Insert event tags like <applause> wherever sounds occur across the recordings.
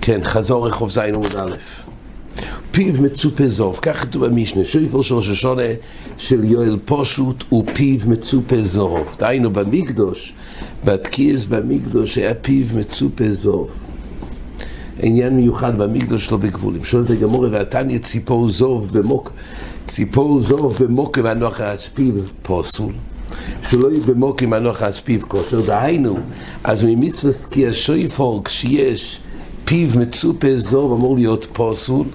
כן, חזור רחוב זין עמוד א'. פיו מצופה זוב, כך כתוב במשנה, שויפר של ראש השונה של יואל פושוט הוא פיו מצופה זוב. דהיינו במקדוש, בתקיעס במקדוש היה פיו מצופה זוב. עניין מיוחד במקדוש לא בגבולים. שואלת הגמורה, ועתניה ציפור זוב במוק, ציפור זוב במוקם הנוח העצפיו פוסול. שלא יהיה במוקים הנוח העצפיו כושר. דהיינו, אז ממצווה סקי השויפור כשיש פיו מצופה זוב אמור להיות פוסול.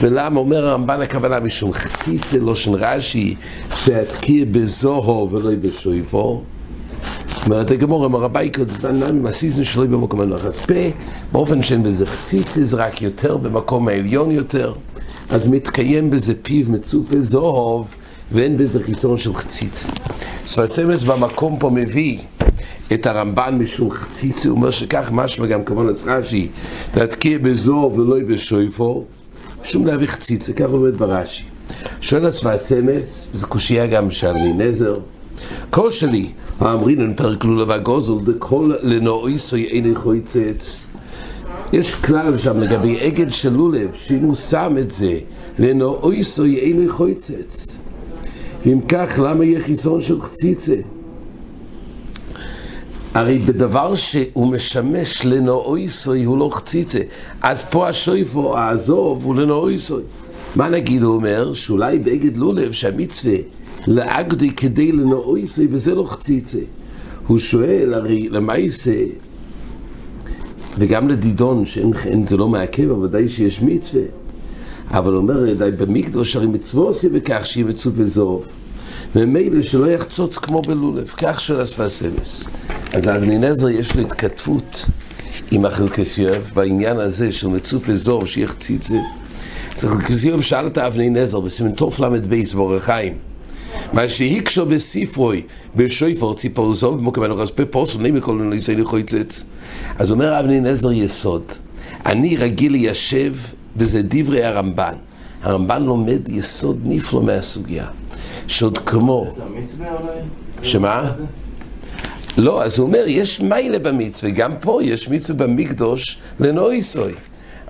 ולמה אומר הרמב"ן הכוונה משום חציצה לושן רש"י שהתקיר בזוהו ולא בשויפו אומרת הגמור, אמר הבייקו, דנן הסיזן שלו במקום הנוח. אז באופן שאין בזה חציצה, זה רק יותר במקום העליון יותר, אז מתקיים בזה פיו מצופה זוהוב, ואין בזה חיצון של חציצה. ספסמס במקום פה מביא את הרמב"ן משום חציצה, הוא אומר שכך משמע גם כמובן אז רש"י, תתקיע בזוהוב ולא בשויפו, שום להביא חציצה, כך עומד ברש"י. שואל הצבא סמס, זו קושייה גם של נזר. כל שלי, האמרינן פרק לולה והגוזל, דכל לנועיסוי איני חויצץ. יש כלל שם לגבי עגל של לולב, שאם הוא שם את זה לנועיסוי איני חויצץ. ואם כך, למה יהיה חיסון של חציצה? הרי בדבר שהוא משמש לנועיסוי הוא לא חציצה. אז פה השויפו, העזוב, הוא לנועיסוי. מה נגיד, הוא אומר, שאולי בעגד לולב שהמצווה לאגדי כדי לנועיסוי, וזה לא חציצה. הוא שואל, הרי למעשה, וגם לדידון, שאין זה לא מעכב, אבל ודאי שיש מצווה. אבל אומר, די במקדוש, הרי מצווה עושים בכך שיהיה מצווה זוב. ומילא שלא יחצוץ כמו בלולב, כך של אספסמס. אז אבנינזר יש לו התכתבות עם החלקסיוב בעניין הזה של מצופה זור שיחציץ זה. אז החלקסיוב שאל את אבנינזר בסימן תוף ל"ב באורחיים. מה שהיקשו בספרוי בשויפור ציפור זוב במוקם הנוחס בפוסט ונמי כל מיני ניסי לחויצץ. אז אומר אבנינזר יסוד, אני רגיל ליישב בזה דברי הרמב"ן. הרמב"ן לומד יסוד נפלא מהסוגיה. שעוד כמו... שמה? לא, אז הוא אומר, יש מיילה במצווה, גם פה יש מצווה במקדוש לנועיסוי.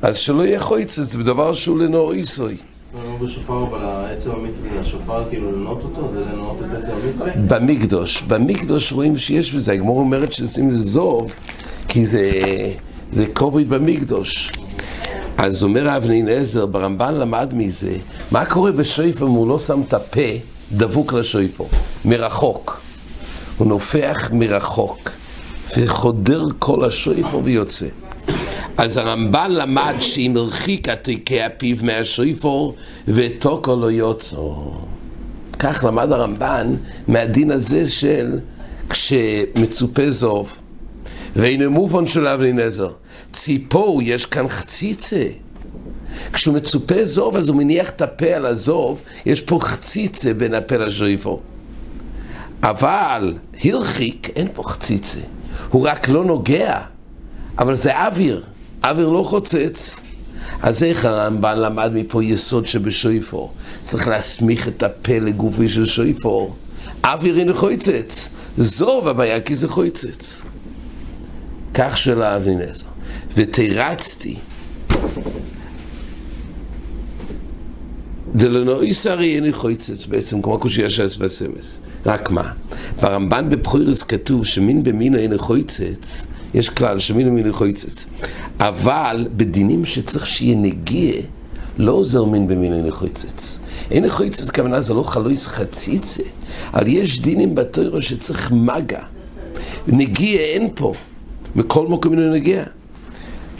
אז שלא יהיה חויצץ בדבר שהוא לנועיסוי. בשופר, אבל עצם המצווה, השופר כאילו לנות אותו? זה לנות את עצם המצווה? במקדוש, במקדוש רואים שיש בזה, הגמור אומרת שעושים זה זוב, כי זה, זה כובד במקדוש. אז אומר אבנין עזר, ברמב"ן למד מזה, מה קורה בשויפר אם הוא לא שם את הפה דבוק לשויפו, מרחוק. הוא נופח מרחוק, וחודר כל השויפו ויוצא. אז הרמב"ן למד שאם הרחיק עתיקי הפיו מהשויפו, ותוקו לא יוצא. כך למד הרמב"ן מהדין הזה של כשמצופה זוב. והנה מובן של אבנין עזר, ציפור יש כאן חציצה. כשהוא מצופה זוב, אז הוא מניח את הפה על הזוב, יש פה חציצה בין הפה לז'ויפו. אבל הרחיק, אין פה חציצה. הוא רק לא נוגע, אבל זה אוויר, אוויר לא חוצץ. אז איך הרמב"ן למד מפה יסוד שבשויפור? צריך להסמיך את הפה לגופי של שויפור. אוויר אינו חויצץ. זוב הבעיה כי זה חויצץ. כך של האבינזר. ותרצתי דלנועי שרי איני חויצץ בעצם, כמו קושייה של וסמס. רק מה? ברמב"ן בפחוירס כתוב שמין במינו איני חויצץ, יש כלל שמין במינו חויצץ. אבל בדינים שצריך שיהיה נגיע, לא עוזר מין במינו איני חויצץ. איני חויצץ כוונה זה לא חלויס חציצה, אבל יש דינים בתוירו שצריך מגע. נגיע אין פה, מכל מקום אינו נגיע.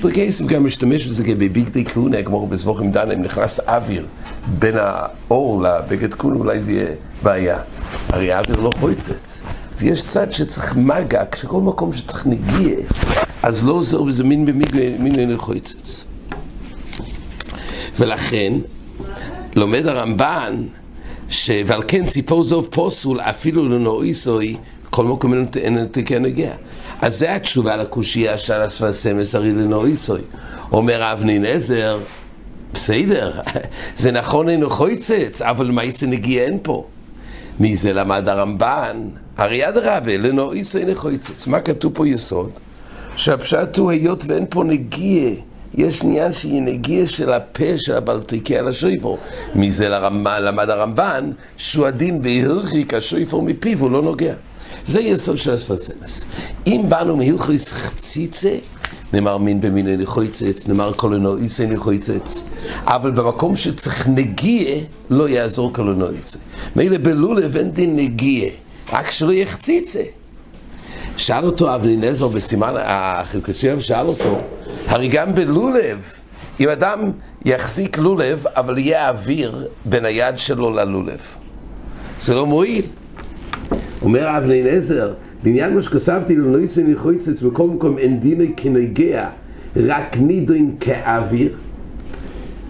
וכסף גם משתמש בזה כבביגדי כהונה, כמו בסבוכים דנה, אם נכנס אוויר בין האור לבגד כהונה, אולי זה יהיה בעיה. הרי האוויר לא חויצץ. אז יש צד שצריך מגע, כשכל מקום שצריך נגיע, אז לא עוזר בזה מין במין חויצץ. ולכן, לומד הרמב"ן. ועל כן ציפור זוב פוסול אפילו לנועיסוי, כל מקום אין תקן נגיע. אז זה התשובה לקושייה של הספסמס הרי לנועיסוי. אומר אבנין עזר, בסדר, <laughs> זה נכון אינו חויצץ, אבל מייסה נגיע אין פה. מזה למד הרמב"ן, הרי אדרבה, לנועיסי נחויצץ. מה כתוב פה יסוד? שהפשט הוא היות ואין פה נגיע, יש עניין שהיא נגיע של הפה של הבלטיקי על השויפור. מזה לרמב"ן, למד הרמב"ן, שהוא הדין בהרחיק השויפור מפיו, הוא לא נוגע. זה יסוד של הספסמס. אם באנו מהלכויס חציצה, נאמר מין במיני נחויצץ, נאמר קולונואיסי נחויצץ, אבל במקום שצריך נגיע, לא יעזור קולונואיסי. מילא בלולב אין דין נגיע, רק שלא יחציצה. שאל אותו אבני נזר בסימן, החלקסיוב שאל אותו, הרי גם בלולב, אם אדם יחזיק לולב, אבל יהיה אוויר בין היד שלו ללולב, זה לא מועיל. אומר אבני נזר, לעניין מה שכסבתי לנויסי נחויצץ בכל מקום אין דינוי כנגע, רק נידוין כאוויר.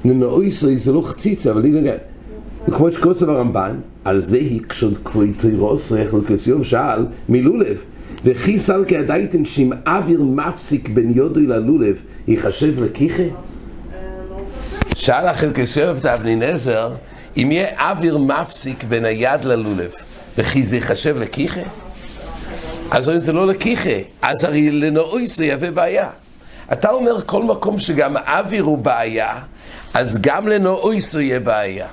ננויסי זה לא חציצה, אבל נידוין כמו שכוסף הרמב"ן, על זה הקשוד כבוי תירוס, איך לקסיוב שאל, מלולב. וכי סלקי הדייתן שאם אוויר מפסיק בין יודוי ללולב, ייחשב לקיחה? שאל החלקסיוב את אבני נזר, אם יהיה אוויר מפסיק בין היד ללולב, וכי זה ייחשב לקיחה? אז אומרים זה לא לקיחה, אז הרי לנאוי זה יהווה בעיה. אתה אומר כל מקום שגם אוויר הוא בעיה, אז גם לנאוי זה יהיה בעיה.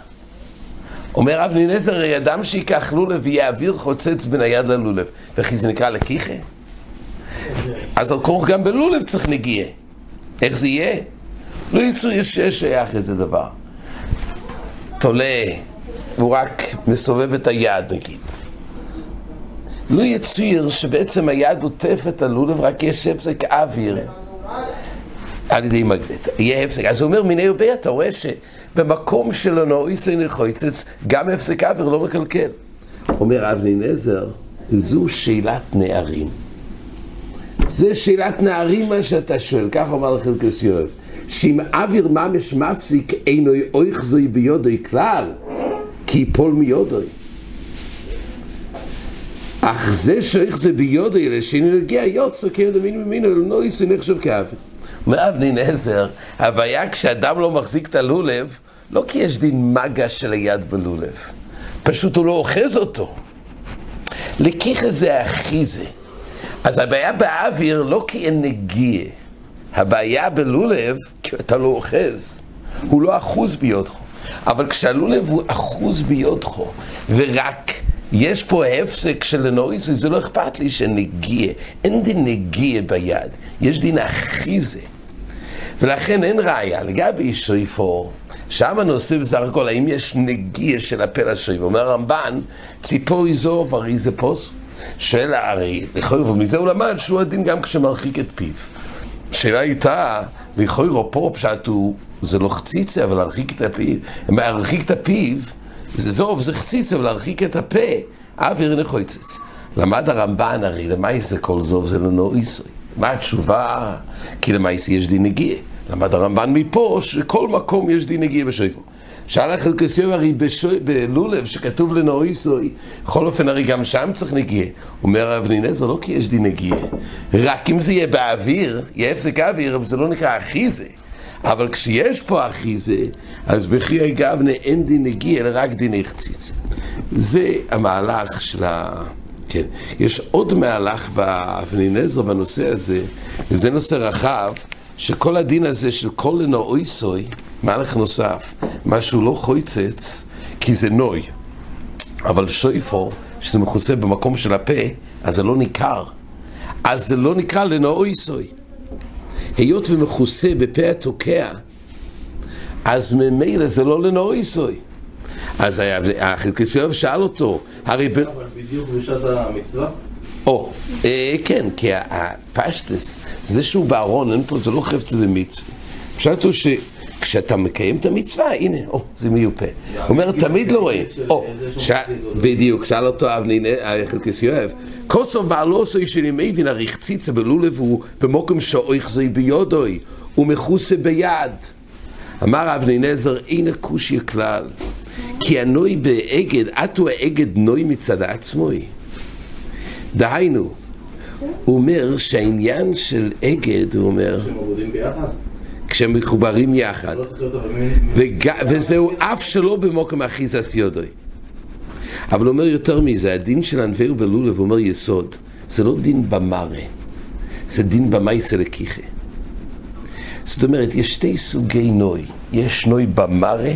אומר אבני נזר, הרי אדם שיקח לולב ויעביר חוצץ בין היד ללולב, וכי זה נקרא לקיחה? אז על כוח גם בלולב צריך נגיעה. איך זה יהיה? לא יצאו יש שייך איזה דבר. תולה, הוא רק מסובב את היד נגיד. לא יצויר שבעצם היד עוטף את הלולב, רק יש הפסק אוויר על ידי מגנט. יהיה הפסק. אז הוא אומר, מיני ובי, אתה רואה שבמקום שלו נאויסי נחויצץ, גם הפסק אוויר לא מקלקל. אומר אבני נזר, זו שאלת נערים. זה שאלת נערים מה שאתה שואל, כך אומר לחלקוס יואב. שאם אוויר ממש מפסיק אינו אויך זוי ביודוי כלל, כי יפול מיודוי. אך זה שאיך זה ביודוי אלה, שאינו נגיע יוצא כאילו דמין ממנו, לא יסי נחשב כאוויר. אומר אבני נזר, הבעיה כשאדם לא מחזיק את הלולב, לא כי יש דין מגע של היד בלולב, פשוט הוא לא אוחז אותו. לקיחה זה האחיזה. אז הבעיה באוויר לא כי אין נגיע, הבעיה בלולב, כי אתה לא אוחז, הוא לא אחוז ביודך. אבל כשהלולב הוא אחוז ביודך, ורק יש פה הפסק של הנויסי, זה לא אכפת לי שנגיע, אין דין נגיע ביד, יש דין אחיזה. ולכן אין ראיה, לגבי שויפור, שם הנושא בסך הכל, האם יש נגיע של הפה לשויפור. אומר הרמב"ן, ציפור איזוב, הרי זה פוס. שואל הרי, לכאורה, ומזה הוא למד שהוא הדין גם כשמרחיק את פיו. השאלה הייתה, לכאורה פה פשט הוא, זה לא חציצה, אבל להרחיק את הפיו, להרחיק את הפיו, זה זוב, זה חציצה, אבל להרחיק את הפה, אוויר נחויצץ. למד הרמב"ן הרי, למאי זה כל זוב, זה לא איסוי. מה התשובה? כי למעשה יש דין נגיע. למד הרמב"ן מפה שכל מקום יש דין נגיע בשויפו. שאל החלקסיוב הרי בשוי, בלולב שכתוב לנאויסוי, בכל אופן הרי גם שם צריך נגיע. אומר אבני נזר, לא כי יש דין נגיע, רק אם זה יהיה באוויר, יהיה הפסק אוויר, אבל זה לא נקרא אחיזה. אבל כשיש פה אחיזה, אז בחיי גבנה אין דין נגיע, אלא רק דין החציץ. זה המהלך של ה... כן. יש עוד מהלך באבני נזר בנושא הזה, וזה נושא רחב, שכל הדין הזה של כל לנאוי סוי, מהלך נוסף, משהו לא חויצץ, כי זה נוי. אבל שויפו, שזה מכוסה במקום של הפה, אז זה לא ניכר. אז זה לא נקרא לנאוי סוי. היות ומכוסה בפה התוקע, אז ממילא זה לא לנאוי סוי. אז החלקסיוב שאל אותו, הרי... אבל בדיוק בשעת המצווה? או, אה, כן, כי הפשטס, זה שהוא בארון, אין פה, זה לא חפץ למצווה. פשוט הוא שכשאתה מקיים את המצווה, הנה, או, זה מיופה. הוא אומר, תמיד לא רואים. או, בדיוק, שאל אותו אבני, חלקס יואב, כוסוף בעלו עושי שאני מבין, הרי חציצה בלולב הוא במוקם שאויך זוי ביודוי, ומכוסה ביד. אמר אבני נזר, אין הכושי כלל, כי הנוי באגד, עטו האגד נוי מצד עצמוי. דהיינו, הוא אומר שהעניין של אגד, הוא אומר, שהם עבודים ביחד? כשהם מחוברים יחד, לא. וזהו אף שלא במוקם אחיזס יודוי. אבל הוא אומר יותר מזה, הדין של ענווה ובלולב, הוא אומר יסוד, זה לא דין במראה, זה דין במייסה לקיחה. זאת אומרת, יש שתי סוגי נוי. יש נוי במראה,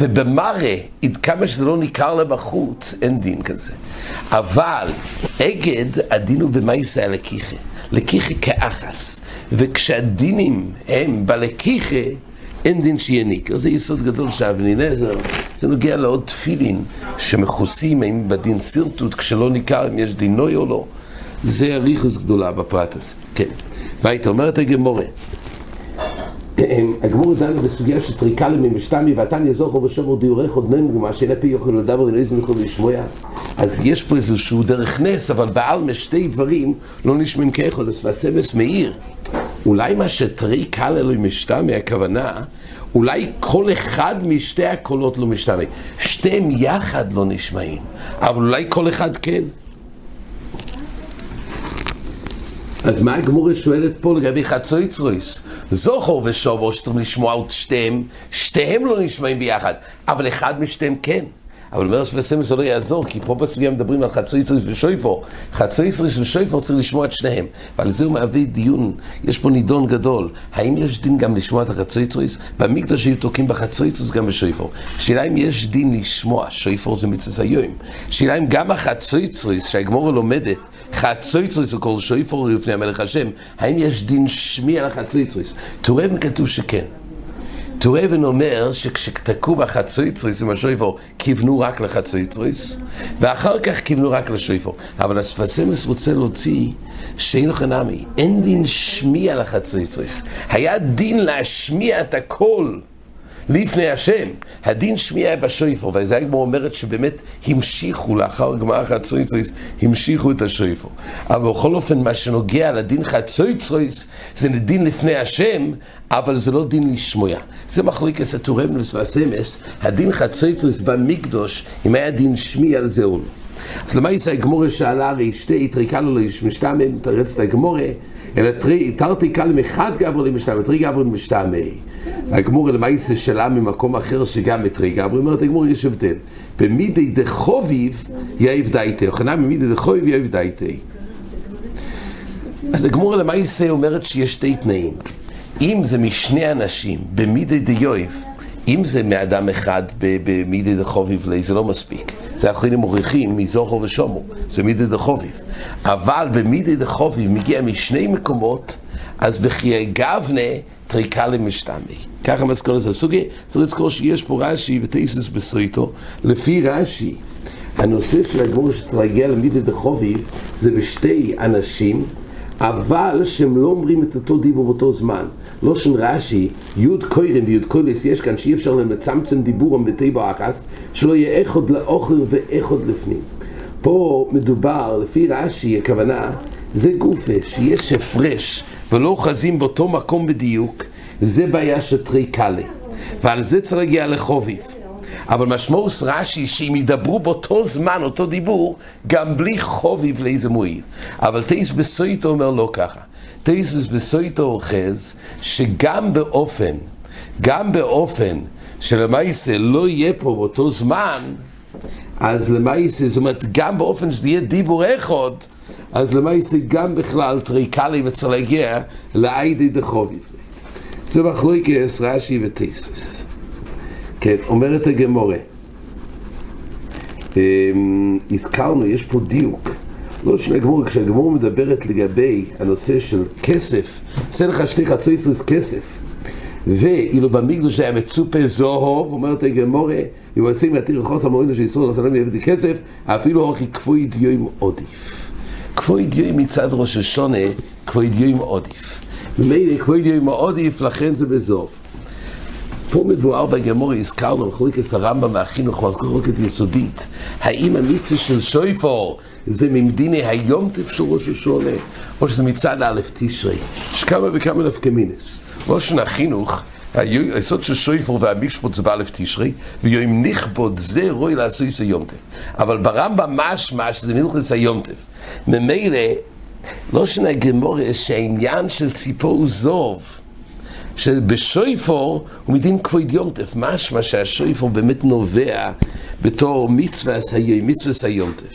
ובמראה, עד כמה שזה לא ניכר לבחוץ, אין דין כזה. אבל אגד, הדין הוא במייסה הלקיחה. לקיחה כאחס. וכשהדינים הם בלקיחה, אין דין שיניק. זה יסוד גדול שאבני נזר, זה נוגע לעוד תפילין שמכוסים האם בדין סרטוט, כשלא ניכר אם יש דין נוי או לא. זה אריכוס גדולה בפרט הזה. כן. והיית אומרת הגמורה. הגמור דן בסוגיה של טריקה לממשתמי ואתן יזוכו ושומר דיורך עוד נאמרו מה שאין פי יוכל לדבר ולאיזו יכול לשמוע אז יש פה איזשהו דרך נס אבל בעל שתי דברים לא נשמעים כאחד אז והסמס מאיר. אולי מה שטריקה אלוהי משתמי הכוונה אולי כל אחד משתי הקולות לא משתמי. שתיהם יחד לא נשמעים אבל אולי כל אחד כן אז מה הגמורה שואלת פה לגבי חצויצרויס? זוכר ושובו שצריכים לשמוע את שתיהם, שתיהם לא נשמעים ביחד, אבל אחד משתיהם כן. אבל אומר שבסמל זה לא יעזור, כי פה בסוגיה מדברים על חצי ישריס ושויפור. חצי ישריס ושויפור צריך לשמוע את שניהם. ועל זה הוא מביא דיון, יש פה נידון גדול. האם יש דין גם לשמוע את החצי ישריס? במקדוש היו תוקעים בחצי ישריס גם בשויפור. שאלה אם יש דין לשמוע, שויפור זה מצווה היום. שאלה אם גם החצי ישריס שהגמורה לומדת, חצי ישריס הוא כל שויפור לפני המלך השם, האם יש דין שמיע לחצי ישריס? תראה אם כתוב שכן. טורבן אומר שכשתקעו בחצויצריס עם השויפור, כיוונו רק לחצויצריס, ואחר כך כיוונו רק לשויפור. אבל הספסמס רוצה להוציא שאין לך נמי, אין דין שמיע לחצויצריס. היה דין להשמיע את הקול. לפני השם. הדין שמיע בשויפו, וזה הגמור אומרת שבאמת המשיכו לאחר גמר חצויצריס, המשיכו את השויפו. אבל בכל אופן, מה שנוגע לדין חצויצריס, זה לדין לפני השם, אבל זה לא דין לשמוע. זה מחליקס הטורבנוס והסמס, הדין חצויצריס במקדוש, אם היה דין שמיע על זה או לא. אז למה יצא הגמורה שאלה הרי שתי תריקה לו למשתמם, תרץ את הגמורה, אלא תרתי קל אחד גבר למשתמם, תרי גבר למשתמם. הגמורה למעשה שאלה ממקום אחר שגם מתרי גבר, אומרת הגמורה יש הבדל. במידי דחוביב יאיב דייטי, אוכנה במידי דחוביב יאיב דייטי. אז הגמורה למעשה אומרת שיש שתי תנאים. אם זה משני אנשים, במידי דיואיב, אם זה מאדם אחד במידי דחוביב לי, זה לא מספיק. זה אחרים מוכיחים מזוכו ושומו, זה מידי דחוביב. אבל במידי דחוביב מגיע משני מקומות, אז בחיי גבנה טריקה למשתמי. ככה מסכון לזה. סוגי, צריך לזכור שיש פה רש"י ותייסס בסריטו. לפי רש"י, הנושא של הגמור להגיע למידי דחוביב זה בשתי אנשים אבל שהם לא אומרים את אותו דיבור באותו זמן. לא שם רש"י, יוד קוירם ויוד קוילס יש כאן שאי אפשר למצמצם דיבורם בטבע אחס, שלא יהיה איכות לאוכל ואיכות לפנים. פה מדובר, לפי רש"י, הכוונה, זה גופה, שיש הפרש ולא אוחזים באותו מקום בדיוק, זה בעיה של טריקלה. ועל זה צריך להגיע לחוביב. אבל משמעות רש"י שאם ידברו באותו זמן, אותו דיבור, גם בלי חוביב לאיזה מועיל. אבל טייס בסויטו אומר לא ככה. טייס בסויטו אוחז שגם באופן, גם באופן שלמעשה לא יהיה פה באותו זמן, אז למעשה, זאת אומרת, גם באופן שזה יהיה דיבור אחד, אז למעשה גם בכלל טריקלי וצריך להגיע לאיידי דחוביב. זה מחלוקס רש"י וטייסס. כן, אומרת הגמורה. אמ, הזכרנו, יש פה דיוק. לא של הגמור, כשהגמור מדברת לגבי הנושא של כסף, עשה לך שתי חצוי סוס כסף. ואילו במקדוש היה מצופה זוהוב, אומרת הגמורה, אם יוצאים להתיר חוסר מועיל של ישראל, אז אדם יביא כסף, אפילו אורכי כפוי דיום עודיף. כפוי דיום מצד ראש השונה, כפוי דיום עודיף. ממילא כפוי דיום עודיף, לכן זה בזוב. פה מבואר בגמור, הזכרנו, מחלוקת הרמב"ם והחינוך, מחלוקת יסודית, האם המיצה של שויפור זה ממדיני היומטף של ראש השונה, או שזה מצד א' תשרי. יש כמה וכמה נפקמינס. ראשון החינוך, היסוד של שויפור והמשפוט זה באלף תשרי, ויום נכבוד זה רואי לעשוי זה יומטף. אבל ברמב"ם משמע שזה מלכס היומטף. ממילא, לא שנה גמור, שהעניין של ציפור זוב, שבשויפור הוא מדין כבוד יומטף, משמע שהשויפור באמת נובע בתור מצווה סיום, מצווה סיומטף.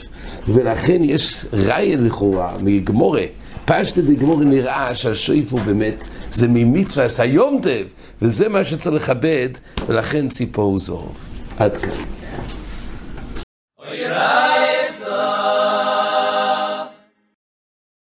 ולכן יש ראיה לכאורה מגמורה, פשטה בגמורה נראה שהשויפור באמת זה ממצווה סיומטף, וזה מה שצריך לכבד, ולכן ציפור זוב. עד כאן.